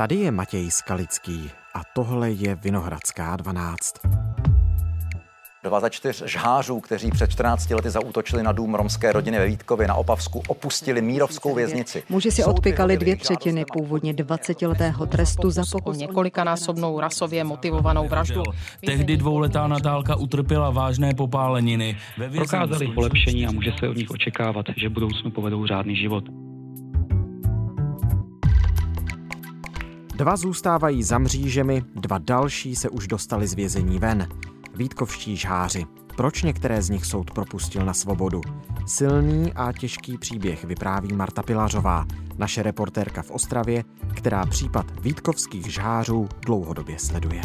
Tady je Matěj Skalický a tohle je Vinohradská 12. Dva ze čtyř žhářů, kteří před 14 lety zaútočili na dům romské rodiny ve Vítkově na Opavsku, opustili mírovskou věznici. Muži si odpikali dvě třetiny původně 20-letého trestu za pokus. Několikanásobnou rasově motivovanou vraždu. Tehdy dvouletá Natálka utrpěla vážné popáleniny. Prokázali polepšení a může se od nich očekávat, že v budoucnu povedou řádný život. Dva zůstávají za mřížemi, dva další se už dostali z vězení ven. Vítkovští žháři. Proč některé z nich soud propustil na svobodu? Silný a těžký příběh vypráví Marta Pilařová, naše reportérka v Ostravě, která případ vítkovských žhářů dlouhodobě sleduje.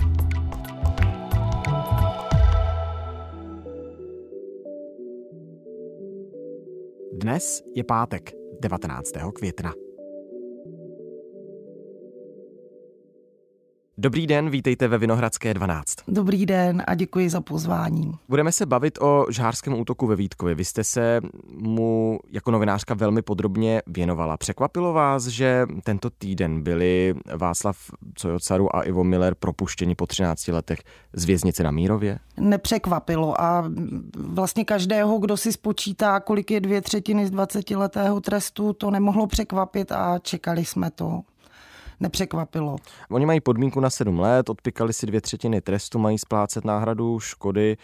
Dnes je pátek, 19. května. Dobrý den, vítejte ve Vinohradské 12. Dobrý den a děkuji za pozvání. Budeme se bavit o žhářském útoku ve Vítkově. Vy jste se mu jako novinářka velmi podrobně věnovala. Překvapilo vás, že tento týden byli Václav Cojocaru a Ivo Miller propuštěni po 13 letech z věznice na Mírově? Nepřekvapilo a vlastně každého, kdo si spočítá, kolik je dvě třetiny z 20 letého trestu, to nemohlo překvapit a čekali jsme to nepřekvapilo. Oni mají podmínku na sedm let, odpikali si dvě třetiny trestu, mají splácet náhradu škody.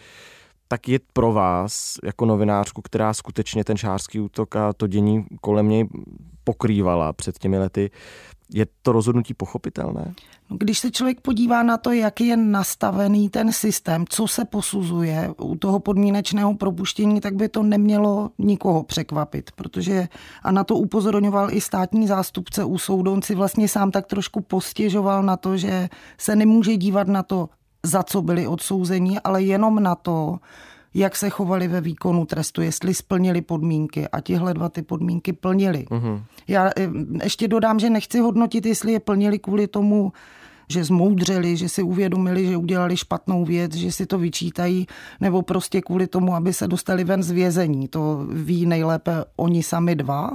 Tak je pro vás, jako novinářku, která skutečně ten šářský útok a to dění kolem něj pokrývala před těmi lety, je to rozhodnutí pochopitelné? No, když se člověk podívá na to, jak je nastavený ten systém, co se posuzuje u toho podmínečného propuštění, tak by to nemělo nikoho překvapit, protože a na to upozorňoval i státní zástupce u soudu, on si vlastně sám tak trošku postěžoval na to, že se nemůže dívat na to, za co byli odsouzeni, ale jenom na to, jak se chovali ve výkonu trestu, jestli splnili podmínky a tihle dva ty podmínky plnili. Mm-hmm. Já eh, ještě dodám, že nechci hodnotit, jestli je plnili kvůli tomu, že zmoudřeli, že si uvědomili, že udělali špatnou věc, že si to vyčítají, nebo prostě kvůli tomu, aby se dostali ven z vězení. To ví nejlépe oni sami dva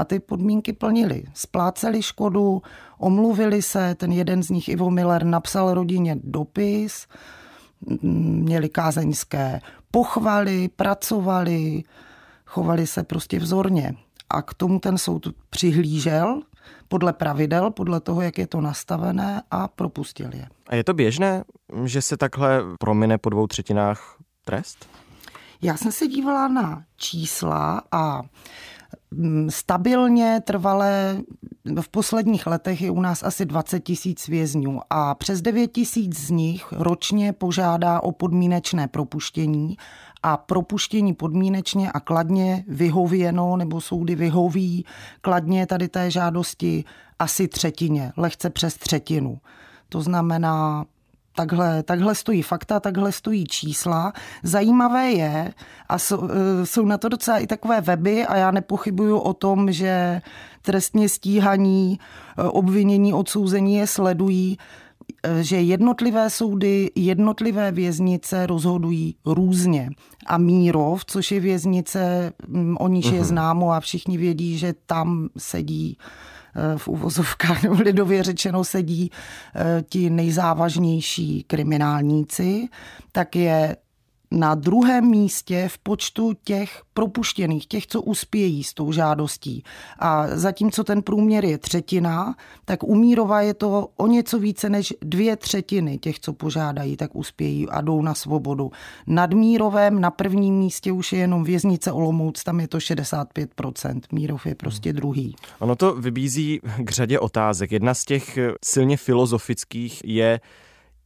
a ty podmínky plnili. Spláceli škodu, omluvili se, ten jeden z nich, Ivo Miller, napsal rodině dopis, měli kázeňské pochvaly, pracovali, chovali se prostě vzorně. A k tomu ten soud přihlížel podle pravidel, podle toho, jak je to nastavené a propustil je. A je to běžné, že se takhle promine po dvou třetinách trest? Já jsem se dívala na čísla a stabilně trvalé v posledních letech je u nás asi 20 tisíc vězňů a přes 9 tisíc z nich ročně požádá o podmínečné propuštění a propuštění podmínečně a kladně vyhověno, nebo soudy vyhoví kladně tady té žádosti asi třetině, lehce přes třetinu. To znamená Takhle, takhle stojí fakta, takhle stojí čísla. Zajímavé je, a jsou, e, jsou na to docela i takové weby, a já nepochybuju o tom, že trestně stíhaní, e, obvinění, odsouzení je sledují, e, že jednotlivé soudy, jednotlivé věznice rozhodují různě. A Mírov, což je věznice, o níž je mhm. známo a všichni vědí, že tam sedí v uvozovkách nebo lidově řečeno sedí eh, ti nejzávažnější kriminálníci, tak je na druhém místě v počtu těch propuštěných, těch, co uspějí s tou žádostí. A zatímco ten průměr je třetina, tak u Mírova je to o něco více než dvě třetiny těch, co požádají, tak uspějí a jdou na svobodu. Nad Mírovém na prvním místě už je jenom věznice Olomouc, tam je to 65%. Mírov je prostě druhý. Ono to vybízí k řadě otázek. Jedna z těch silně filozofických je,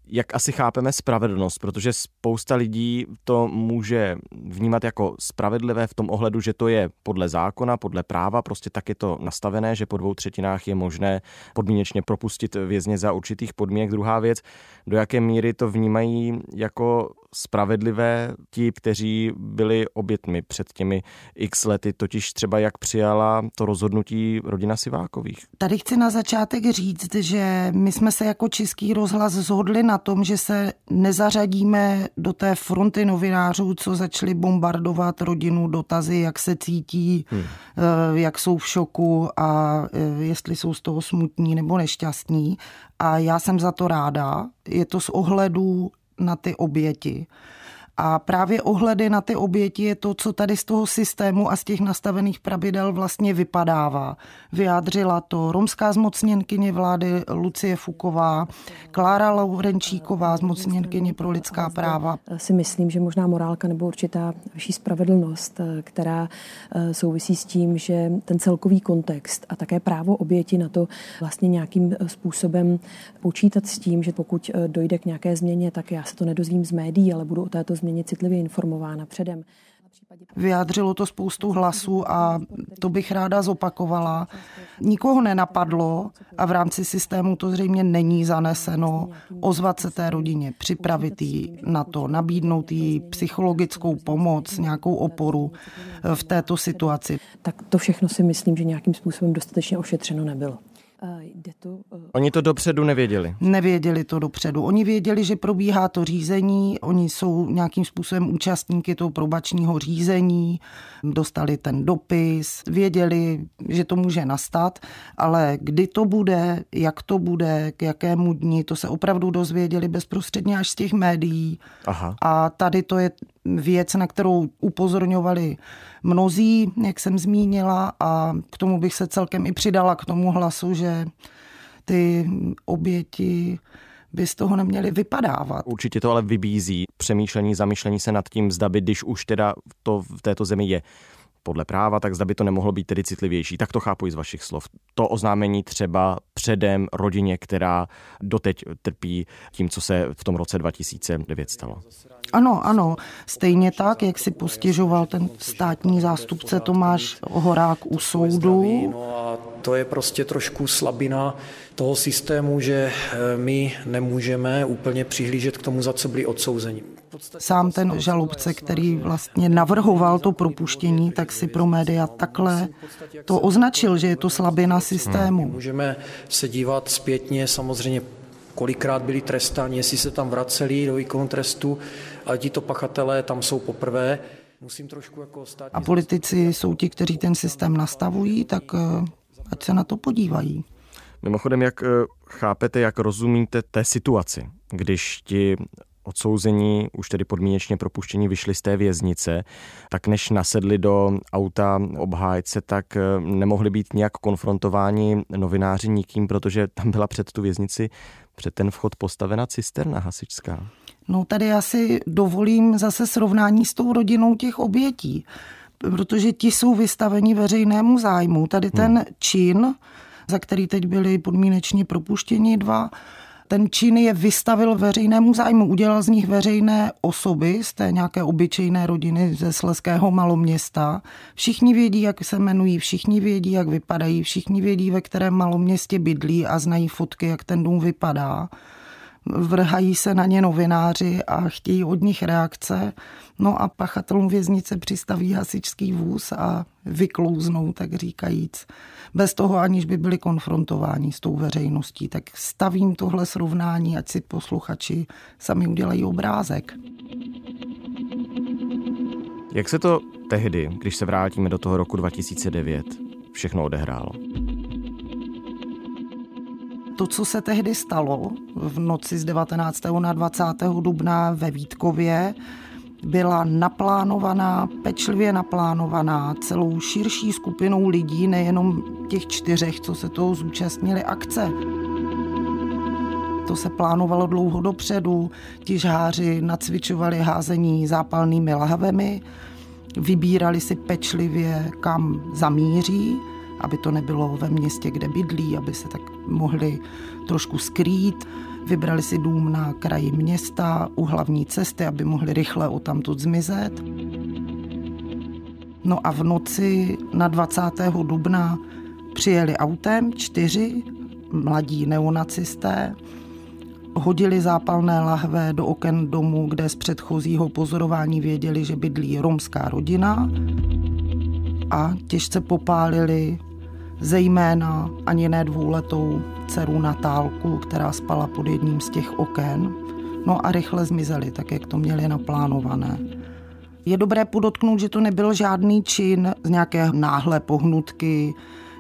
jak asi chápeme spravedlnost, protože spousta lidí to může vnímat jako spravedlivé v tom ohledu, že to je podle zákona, podle práva, prostě tak je to nastavené, že po dvou třetinách je možné podmínečně propustit vězně za určitých podmínek. Druhá věc, do jaké míry to vnímají jako spravedlivé ti, kteří byli obětmi před těmi x lety, totiž třeba jak přijala to rozhodnutí rodina Sivákových? Tady chci na začátek říct, že my jsme se jako Český rozhlas zhodli na tom, že se nezařadíme do té fronty novinářů, co začali bombardovat rodinu dotazy, jak se cítí, hmm. Eh, jak jsou v šoku a eh, jestli jsou z toho smutní nebo nešťastní. A já jsem za to ráda. Je to z ohledu na ty oběti. A právě ohledy na ty oběti je to, co tady z toho systému a z těch nastavených pravidel vlastně vypadává. Vyjádřila to romská zmocněnkyně vlády Lucie Fuková, Klára Laurenčíková, zmocněnkyně pro lidská práva. Si myslím, že možná morálka nebo určitá vyšší spravedlnost, která eh, souvisí s tím, že ten celkový kontext a také právo oběti na to vlastně nějakým eh, způsobem počítat s tím, že pokud eh, dojde k nějaké změně, tak já se to nedozvím z médií, ale budu o této citlivě informována předem. Vyjádřilo to spoustu hlasů a to bych ráda zopakovala. Nikoho nenapadlo a v rámci systému to zřejmě není zaneseno ozvat se té rodině, připravit jí na to, nabídnout jí psychologickou pomoc, nějakou oporu v této situaci. Tak to všechno si myslím, že nějakým způsobem dostatečně ošetřeno nebylo. To, Oni to dopředu nevěděli? Nevěděli to dopředu. Oni věděli, že probíhá to řízení, oni jsou nějakým způsobem účastníky toho probačního řízení, dostali ten dopis, věděli, že to může nastat, ale kdy to bude, jak to bude, k jakému dni, to se opravdu dozvěděli bezprostředně až z těch médií. Aha. A tady to je věc, na kterou upozorňovali mnozí, jak jsem zmínila, a k tomu bych se celkem i přidala k tomu hlasu, že ty oběti by z toho neměly vypadávat. Určitě to ale vybízí přemýšlení, zamýšlení se nad tím, zda by, když už teda to v této zemi je podle práva, tak zda by to nemohlo být tedy citlivější. Tak to chápu i z vašich slov. To oznámení třeba předem rodině, která doteď trpí tím, co se v tom roce 2009 stalo. Ano, ano. Stejně tak, jak si postěžoval ten státní zástupce Tomáš Horák u soudu. No a to je prostě trošku slabina toho systému, že eh, my nemůžeme úplně přihlížet k tomu, za co byli odsouzeni. Sám ten žalobce, který vlastně navrhoval to propuštění, tak si pro média takhle to označil, že je to slabina systému. Hmm. Můžeme se dívat zpětně samozřejmě kolikrát byli trestáni, jestli se tam vraceli do výkonu trestu, ale tito pachatelé tam jsou poprvé. Musím trošku jako A politici jsou ti, kteří ten systém nastavují, tak eh, ať se na to podívají. Mimochodem, jak eh, chápete, jak rozumíte té situaci, když ti odsouzení, už tedy podmínečně propuštění, vyšli z té věznice, tak než nasedli do auta obhájce, tak eh, nemohli být nějak konfrontováni novináři nikým, protože tam byla před tu věznici, před ten vchod postavena cisterna hasičská. No tady já si dovolím zase srovnání s tou rodinou těch obětí, protože ti jsou vystaveni veřejnému zájmu. Tady ten hmm. čin, za který teď byli podmínečně propuštěni dva, ten čin je vystavil veřejnému zájmu, udělal z nich veřejné osoby z té nějaké obyčejné rodiny ze Sleského maloměsta. Všichni vědí, jak se jmenují, všichni vědí, jak vypadají, všichni vědí, ve kterém maloměstě bydlí a znají fotky, jak ten dům vypadá vrhají se na ně novináři a chtějí od nich reakce. No a pachatelům věznice přistaví hasičský vůz a vyklouznou, tak říkajíc, bez toho aniž by byli konfrontováni s tou veřejností. Tak stavím tohle srovnání, ať si posluchači sami udělají obrázek. Jak se to tehdy, když se vrátíme do toho roku 2009, všechno odehrálo? To, co se tehdy stalo v noci z 19. na 20. dubna ve Vítkově, byla naplánovaná, pečlivě naplánovaná celou širší skupinou lidí, nejenom těch čtyřech, co se toho zúčastnili akce. To se plánovalo dlouho dopředu, ti žháři nacvičovali házení zápalnými lahvemi, vybírali si pečlivě, kam zamíří aby to nebylo ve městě, kde bydlí, aby se tak mohli trošku skrýt. Vybrali si dům na kraji města u hlavní cesty, aby mohli rychle o tamtud zmizet. No a v noci na 20. dubna přijeli autem čtyři mladí neonacisté, hodili zápalné lahve do oken domu, kde z předchozího pozorování věděli, že bydlí romská rodina a těžce popálili zejména ani ne dvouletou dceru Natálku, která spala pod jedním z těch oken. No a rychle zmizeli, tak jak to měli naplánované. Je dobré podotknout, že to nebyl žádný čin z nějaké náhle pohnutky,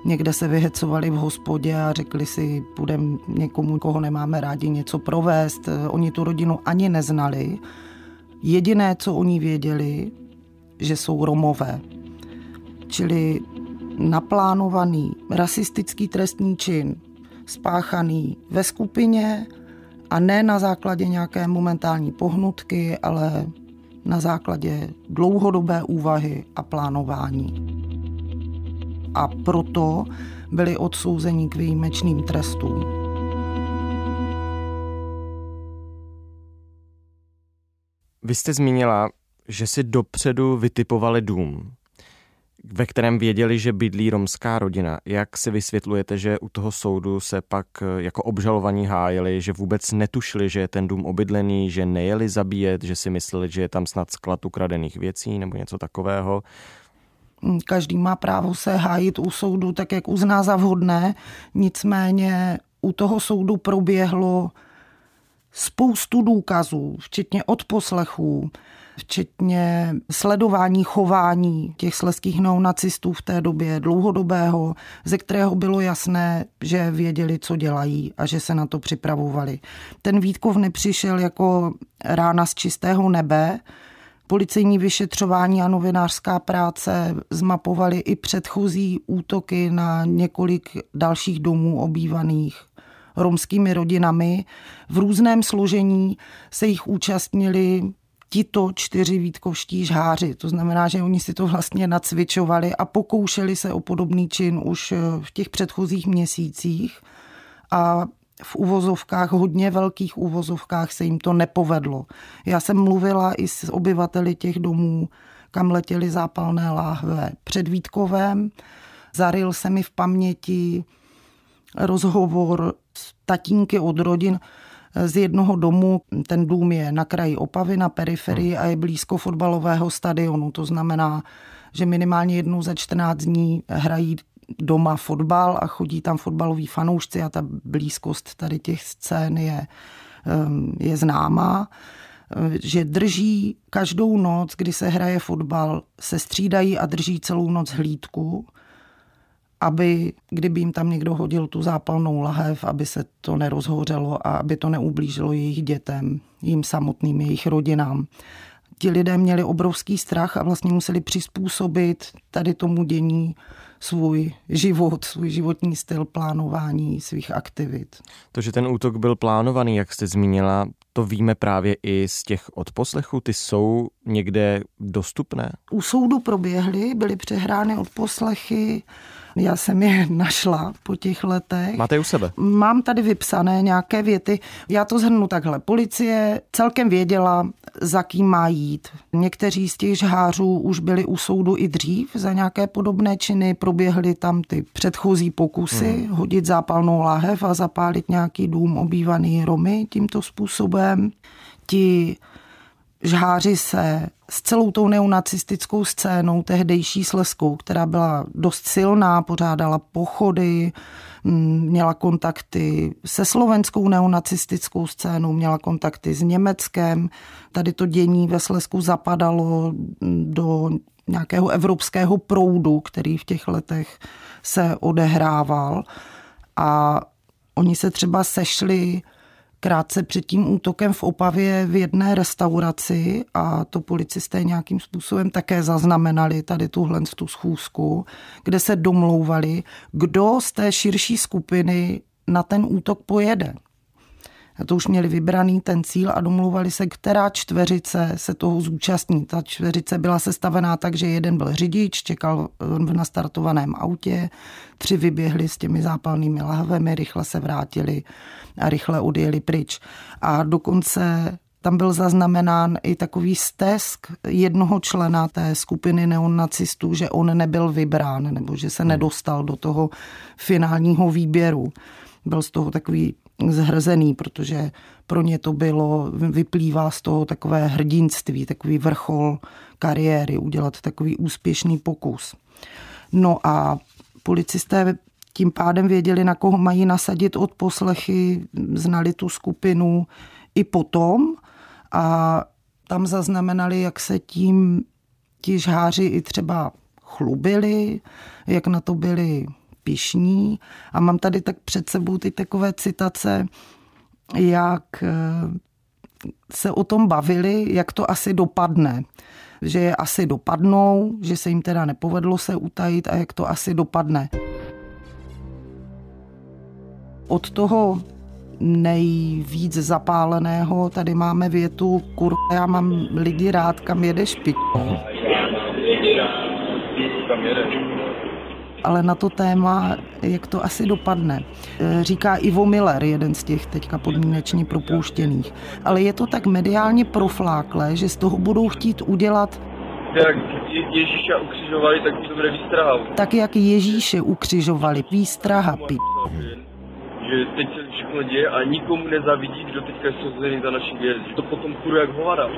někde se vyhecovali v hospodě a řekli si, půjdeme někomu, koho nemáme rádi, něco provést. Oni tu rodinu ani neznali. Jediné, co oni věděli, že jsou Romové. Čili naplánovaný rasistický trestný čin, spáchaný ve skupině a ne na základě nějaké momentální pohnutky, ale na základě dlouhodobé úvahy a plánování. A proto byli odsouzeni k výjimečným trestům. Vy jste zmínila, že si dopředu vytipovali dům ve kterém věděli, že bydlí romská rodina. Jak si vysvětlujete, že u toho soudu se pak eh, jako obžalovaní hájili, že vůbec netušili, že je ten dům obydlený, že nejeli zabíjet, že si mysleli, že je tam snad sklad ukradených věcí nebo něco takového? Hm, každý má právo se hájit u soudu tak, jak uzná za vhodné. Nicméně u toho soudu proběhlo spoustu důkazů, včetně odposlechů, včetně sledování chování těch sleských neonacistů v té době dlouhodobého, ze kterého bylo jasné, že věděli, co dělají a že se na to připravovali. Ten Vítkov nepřišel jako rána z čistého nebe, Policejní vyšetřování a novinářská práce zmapovali i předchozí útoky na několik dalších domů obývaných romskými rodinami. V různém složení se jich účastnili tito čtyři vítkovští žháři. To znamená, že oni si to vlastně nacvičovali a pokoušeli se o podobný čin už eh, v těch předchozích měsících a v uvozovkách, hodně velkých uvozovkách se jim to nepovedlo. Já jsem mluvila i s obyvateli těch domů, kam letěli zápalné láhve před Vítkovem. Zaryl se mi v paměti rozhovor tatínky od rodin, z jednoho domu. Ten dům je na kraji Opavy, na periferii hmm. a je blízko fotbalového stadionu. To znamená, že minimálně jednou za 14 dní hrají doma fotbal a chodí tam fotbaloví fanoušci a ta blízkost tady těch scén je, ehm, je známá že drží každou noc, kdy se hraje fotbal, se střídají a drží celou noc hlídku aby, kdyby jim tam někdo hodil tu zápalnou lahev, aby se to nerozhořelo a aby to neublížilo jejich dětem, jim samotným, jejich rodinám. Ti lidé měli obrovský strach a vlastně museli přizpůsobit tady tomu dění svůj život, svůj životní styl plánování svých aktivit. To, že ten útok byl plánovaný, jak jste zmínila, to víme právě i z těch odposlechů. Ty jsou někde dostupné? U soudu proběhly, byly přehrány odposlechy já jsem je našla po těch letech. Máte u sebe? Mám tady vypsané nějaké věty. Já to zhrnu takhle. Policie celkem věděla, za kým má jít. Někteří z těch žhářů už byli u soudu i dřív za nějaké podobné činy. Proběhly tam ty předchozí pokusy hmm. hodit zápalnou láhev a zapálit nějaký dům obývaný Romy tímto způsobem. Ti žháři se s celou tou neonacistickou scénou, tehdejší Sleskou, která byla dost silná, pořádala pochody, měla kontakty se slovenskou neonacistickou scénou, měla kontakty s Německem. Tady to dění ve Slesku zapadalo do nějakého evropského proudu, který v těch letech se odehrával. A oni se třeba sešli krátce před tím útokem v Opavě v jedné restauraci a to policisté nějakým způsobem také zaznamenali tady tuhle tu schůzku, kde se domlouvali, kdo z té širší skupiny na ten útok pojede to už měli vybraný ten cíl a domluvali se, která čtveřice se toho zúčastní. Ta čtveřice byla sestavená tak, že jeden byl řidič, čekal v nastartovaném autě, tři vyběhli s těmi zápalnými lahvemi, rychle se vrátili a rychle odjeli pryč. A dokonce tam byl zaznamenán i takový stesk jednoho člena té skupiny neonacistů, že on nebyl vybrán nebo že se nedostal do toho finálního výběru. Byl z toho takový zhrzený, protože pro ně to bylo, vyplývá z toho takové hrdinství, takový vrchol kariéry, udělat takový úspěšný pokus. No a policisté tím pádem věděli, na koho mají nasadit od poslechy, znali tu skupinu i potom a tam zaznamenali, jak se tím ti žháři i třeba chlubili, jak na to byli pišní. A mám tady tak před sebou ty takové citace, jak eh, se o tom bavili, jak to asi dopadne. Že je asi dopadnou, že se jim teda nepovedlo se utajit a jak to asi dopadne. Od toho nejvíc zapáleného tady máme větu kurva, já mám lidi rád, kam jedeš, pič. Kam jedeš? Ale na to téma, jak to asi dopadne. E, říká Ivo Miller, jeden z těch teďka podmínečně propouštěných. Ale je to tak mediálně profláklé, že z toho budou chtít udělat jak Ježíše ukřižovali, tak to bude výstraha. Tak jak Ježíše ukřižovali, výstraha, pi. Že teď se všechno děje a nikomu nezavidí, kdo teďka je souzený za naší věc. To potom půjde jak hovada.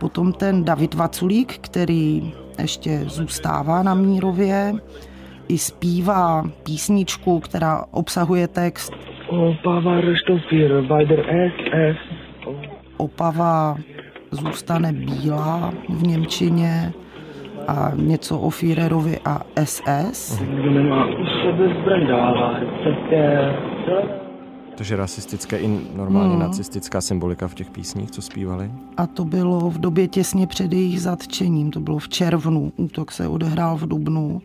Potom ten David Vaculík, který ještě zůstává na Mírově, i zpívá písničku, která obsahuje text Opava SS. Opava zůstane bílá v Němčině a něco o Führerovi a SS. Kdo nemá u sebe zbraň dává Takže rasistické i normálně hmm. nacistická symbolika v těch písních, co zpívali? A to bylo v době těsně před jejich zatčením, to bylo v červnu, útok se odehrál v dubnu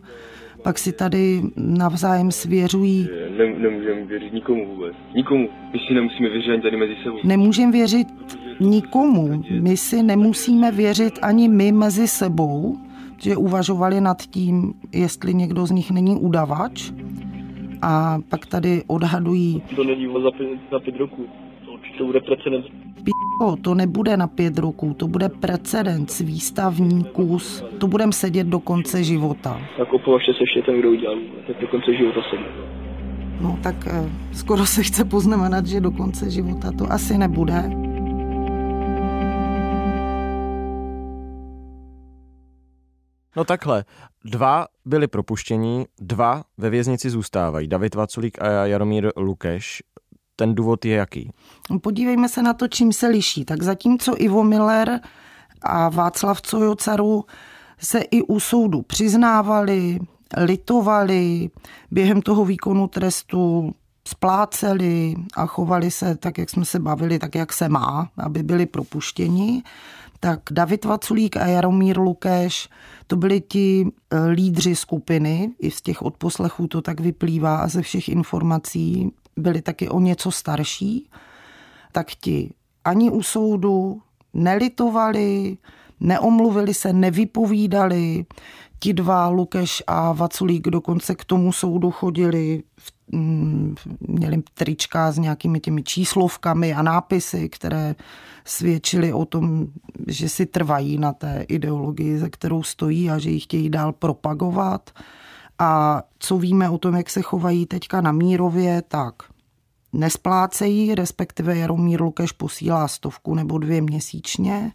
pak si tady navzájem svěřují. Nem, nemůžeme věřit nikomu vůbec. Nikomu. My si nemusíme věřit ani tady mezi sebou. Nemůžeme věřit nikomu. My si nemusíme věřit ani my mezi sebou, že uvažovali nad tím, jestli někdo z nich není udavač. A pak tady odhadují... To není za pět, za pět roků. To určitě bude precedent to nebude na pět roků, to bude precedens, výstavní kus, to budeme sedět do konce života. Tak opovažte se ještě ten, kdo udělal, tak do konce života sedí. No tak eh, skoro se chce poznamenat, že do konce života to asi nebude. No takhle, dva byli propuštění, dva ve věznici zůstávají. David Vaculík a Jaromír Lukeš ten důvod je jaký? Podívejme se na to, čím se liší. Tak zatímco Ivo Miller a Václav Cojocaru se i u soudu přiznávali, litovali, během toho výkonu trestu spláceli a chovali se tak, jak jsme se bavili, tak, jak se má, aby byli propuštěni, tak David Vaculík a Jaromír Lukeš, to byli ti e, lídři skupiny, i z těch odposlechů to tak vyplývá a ze všech informací byli taky o něco starší, tak ti ani u soudu nelitovali, neomluvili se, nevypovídali. Ti dva, Lukeš a Vaculík, dokonce k tomu soudu chodili, mm, měli trička s nějakými těmi číslovkami a nápisy, které svědčily o tom, že si trvají na té ideologii, ze kterou stojí a že ji chtějí dál propagovat. A co víme o tom, jak se chovají teďka na Mírově, tak nesplácejí, respektive Jaromír Lukeš posílá stovku nebo dvě měsíčně.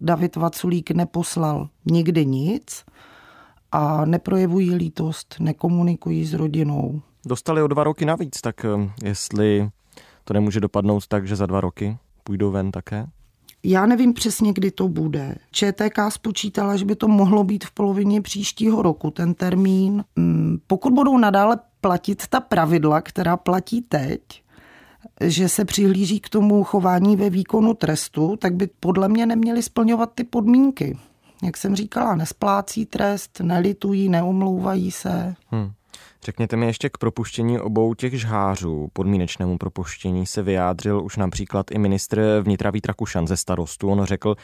David Vaculík neposlal nikdy nic a neprojevují lítost, nekomunikují s rodinou. Dostali o dva roky navíc, tak eh, jestli to nemůže dopadnout tak, že za dva roky půjdou ven také? Já nevím přesně, kdy to bude. ČTK spočítala, že by to mohlo být v polovině příštího roku, ten termín. Mm, pokud budou nadále platit ta pravidla, která platí teď, že se přihlíží k tomu chování ve výkonu trestu, tak by podle mě neměli splňovat ty podmínky. Jak jsem říkala, nesplácí trest, nelitují, neomlouvají se. Hmm. Řekněte mi ještě k propuštění obou těch žhářů, podmínečnému propuštění se vyjádřil už například i ministr vnitra Vít Rakušan ze starostu. On řekl,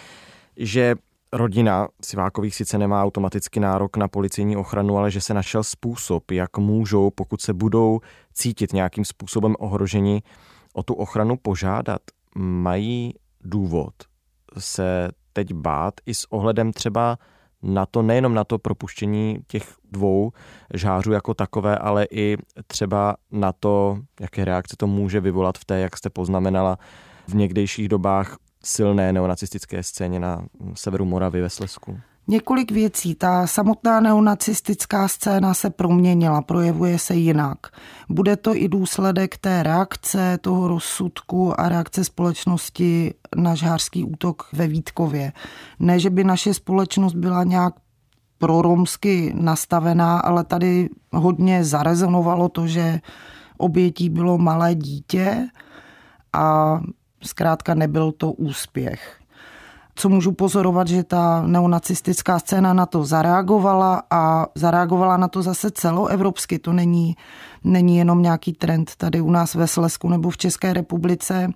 že rodina Sivákových sice nemá automaticky nárok na policejní ochranu, ale že se našel způsob, jak můžou, pokud se budou cítit nějakým způsobem ohroženi, o tu ochranu požádat. Mají důvod se teď bát i s ohledem třeba na to, nejenom na to propuštění těch dvou žářů jako takové, ale i třeba na to, jaké reakce to může vyvolat v té, jak jste poznamenala, v někdejších dobách silné neonacistické scéně na severu Moravy ve Slesku? Několik věcí. Ta samotná neonacistická scéna se proměnila, projevuje se jinak. Bude to i důsledek té reakce, toho rozsudku a reakce společnosti na žhářský útok ve Vítkově. Ne, že by naše společnost byla nějak proromsky nastavená, ale tady hodně zarezonovalo to, že obětí bylo malé dítě a zkrátka nebyl to úspěch co můžu pozorovat, že ta neonacistická scéna na to zareagovala a zareagovala na to zase celoevropsky. To není, není jenom nějaký trend tady u nás ve Slesku nebo v České republice.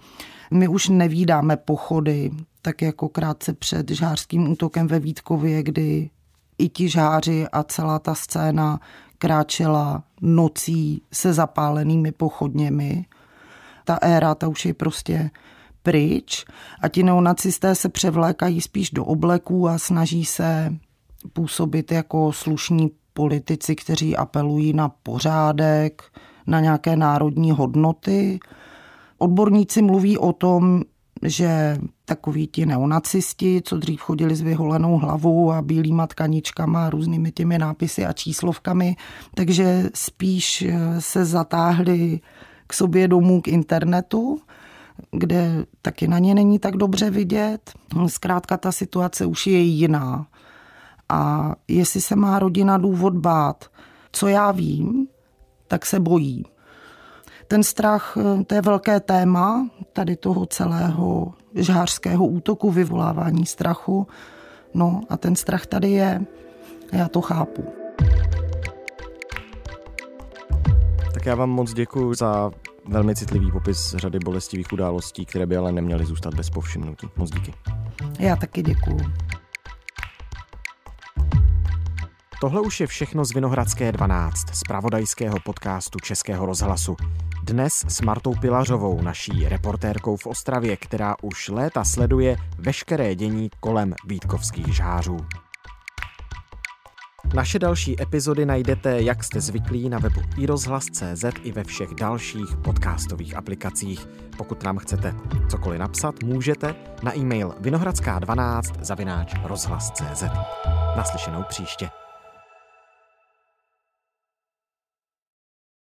My už nevídáme pochody, tak jako krátce před žářským útokem ve Vítkově, kdy i ti žáři a celá ta scéna kráčela nocí se zapálenými pochodněmi. Ta éra, ta už je prostě pryč a ti neonacisté se převlékají spíš do obleků a snaží se působit jako slušní politici, kteří apelují na pořádek, na nějaké národní hodnoty. Odborníci mluví o tom, že takoví ti neonacisti, co dřív chodili s vyholenou hlavou a bílýma tkaničkama a různými těmi nápisy a číslovkami, takže spíš se zatáhli k sobě domů k internetu kde taky na ně není tak dobře vidět. Zkrátka ta situace už je jiná. A jestli se má rodina důvod bát, co já vím, tak se bojí. Ten strach, to je velké téma tady toho celého žhářského útoku, vyvolávání strachu. No a ten strach tady je. Já to chápu. Tak já vám moc děkuji za velmi citlivý popis řady bolestivých událostí, které by ale neměly zůstat bez povšimnutí. Moc díky. Já taky děkuju. Tohle už je všechno z Vinohradské 12, z pravodajského podcastu Českého rozhlasu. Dnes s Martou Pilařovou, naší reportérkou v Ostravě, která už léta sleduje veškeré dění kolem Vítkovských žářů. Naše další epizody najdete, jak jste zvyklí, na webu iRozhlas.cz i ve všech dalších podcastových aplikacích. Pokud nám chcete cokoliv napsat, můžete na e-mail vinohradská12 zavináč rozhlas.cz. Naslyšenou příště.